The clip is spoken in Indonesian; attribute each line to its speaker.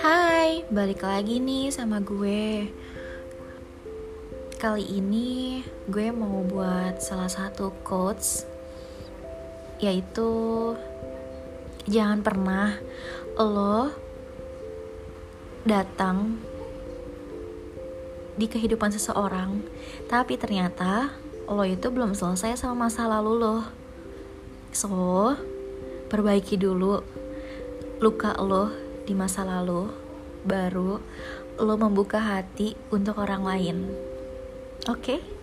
Speaker 1: Hai, balik lagi nih sama gue. Kali ini gue mau buat salah satu quotes yaitu jangan pernah lo datang di kehidupan seseorang tapi ternyata lo itu belum selesai sama masa lalu lo. So, perbaiki dulu luka lo di masa lalu baru lo membuka hati untuk orang lain. Oke? Okay?